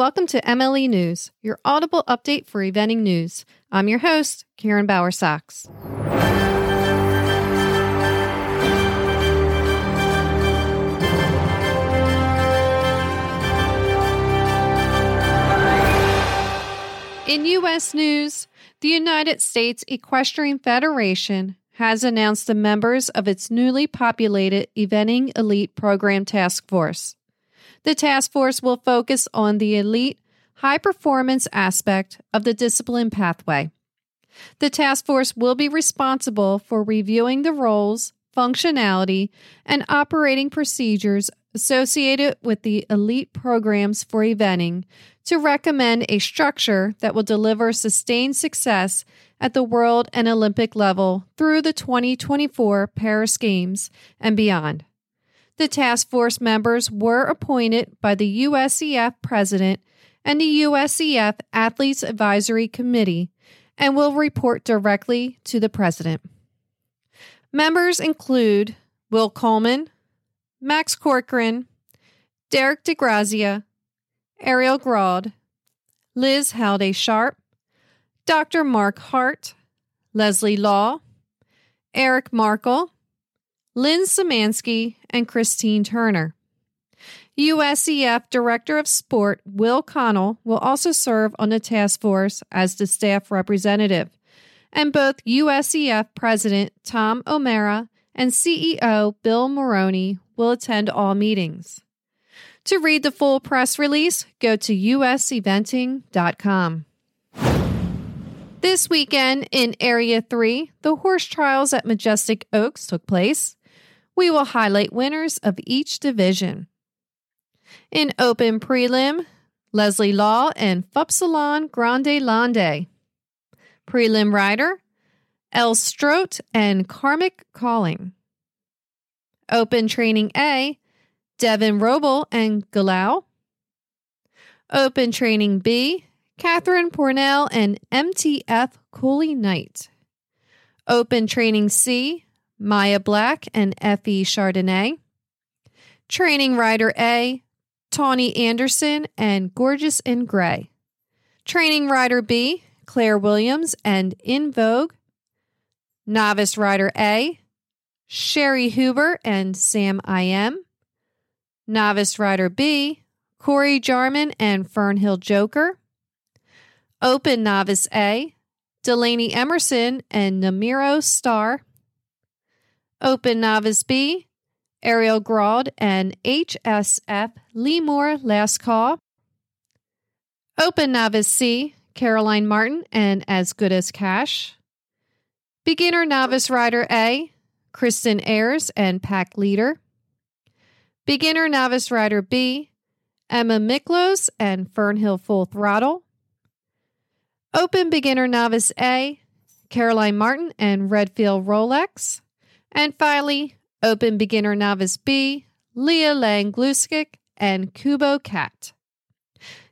Welcome to MLE News, your audible update for eventing news. I'm your host, Karen Bowersox. In U.S. news, the United States Equestrian Federation has announced the members of its newly populated Eventing Elite Program Task Force. The task force will focus on the elite, high performance aspect of the discipline pathway. The task force will be responsible for reviewing the roles, functionality, and operating procedures associated with the elite programs for eventing to recommend a structure that will deliver sustained success at the world and Olympic level through the 2024 Paris Games and beyond. The task force members were appointed by the USEF president and the USEF Athletes Advisory Committee and will report directly to the president. Members include Will Coleman, Max Corcoran, Derek di Grazia, Ariel Grald, Liz Halliday-Sharp, Dr. Mark Hart, Leslie Law, Eric Markle, Lynn Symansky, and Christine Turner. USEF Director of Sport Will Connell will also serve on the task force as the staff representative, and both USEF President Tom O'Mara and CEO Bill Moroney will attend all meetings. To read the full press release, go to useventing.com. This weekend in Area 3, the horse trials at Majestic Oaks took place. We will highlight winners of each division. In Open Prelim, Leslie Law and Fupsalon Grande Lande. Prelim Rider, El Strote and Karmic Calling. Open Training A, Devin Robel and Galau. Open Training B, Catherine Pornell and MTF Cooley Knight. Open Training C, Maya Black and Effie Chardonnay. Training Rider A, Tawny Anderson and Gorgeous in Gray. Training Rider B, Claire Williams and In Vogue. Novice Rider A, Sherry Huber and Sam IM. Novice Rider B, Corey Jarman and Fernhill Joker. Open Novice A, Delaney Emerson and Namiro Star. Open Novice B, Ariel Grald and HSF Lemore Last Call. Open Novice C, Caroline Martin and As Good as Cash. Beginner Novice Rider A, Kristen Ayers and Pack Leader. Beginner Novice Rider B, Emma Miklos and Fernhill Full Throttle. Open Beginner Novice A, Caroline Martin and Redfield Rolex. And finally, Open Beginner Novice B, Leah Lang-Gluscic and Kubo Cat.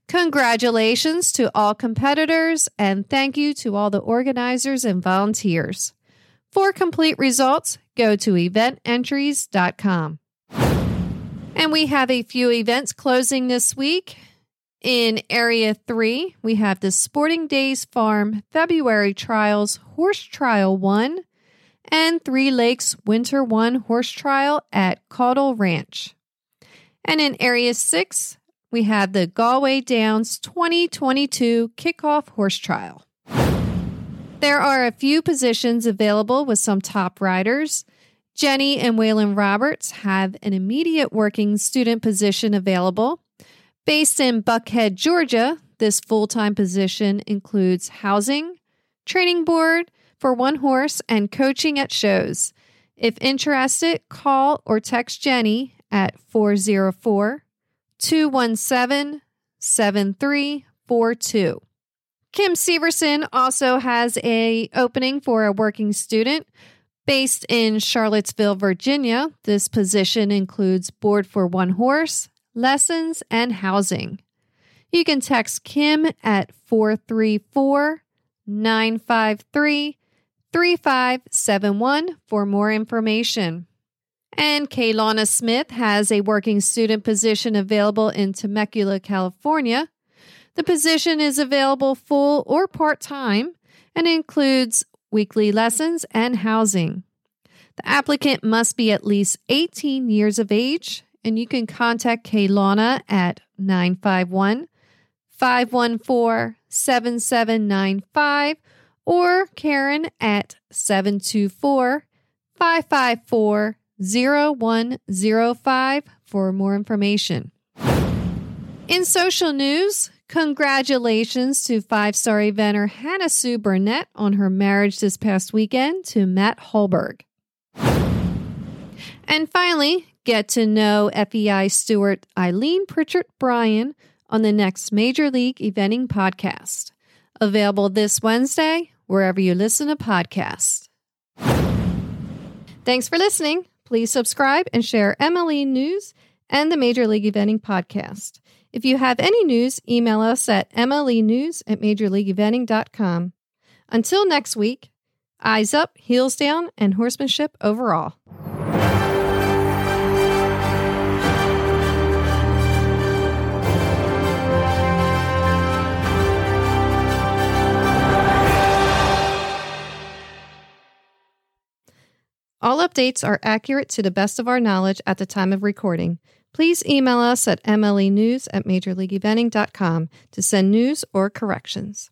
Congratulations to all competitors and thank you to all the organizers and volunteers. For complete results, go to evententries.com. And we have a few events closing this week. In Area 3, we have the Sporting Days Farm February Trials Horse Trial 1 and Three Lakes Winter 1 Horse Trial at Caudle Ranch. And in Area 6, we have the Galway Downs 2022 Kickoff Horse Trial. There are a few positions available with some top riders. Jenny and Waylon Roberts have an immediate working student position available. Based in Buckhead, Georgia, this full time position includes housing, training board for one horse, and coaching at shows. If interested, call or text Jenny at 404 217 7342. Kim Severson also has a opening for a working student Based in Charlottesville, Virginia, this position includes board for one horse, lessons, and housing. You can text Kim at 434 953 3571 for more information. And Kaylawna Smith has a working student position available in Temecula, California. The position is available full or part time and includes weekly lessons and housing. The applicant must be at least 18 years of age, and you can contact Kaylawna at 951 514 7795 or Karen at 724 554 0105 for more information. In social news, congratulations to five star eventer Hannah Sue Burnett on her marriage this past weekend to Matt Hollberg. And finally, get to know FEI steward Eileen Pritchard Bryan on the next Major League Eventing podcast. Available this Wednesday, wherever you listen to podcasts. Thanks for listening. Please subscribe and share MLE News and the Major League Eventing podcast. If you have any news, email us at mlenews at majorleagueeventing.com. Until next week, eyes up, heels down, and horsemanship overall. All updates are accurate to the best of our knowledge at the time of recording. Please email us at mlenews at majorleagueeventing.com to send news or corrections.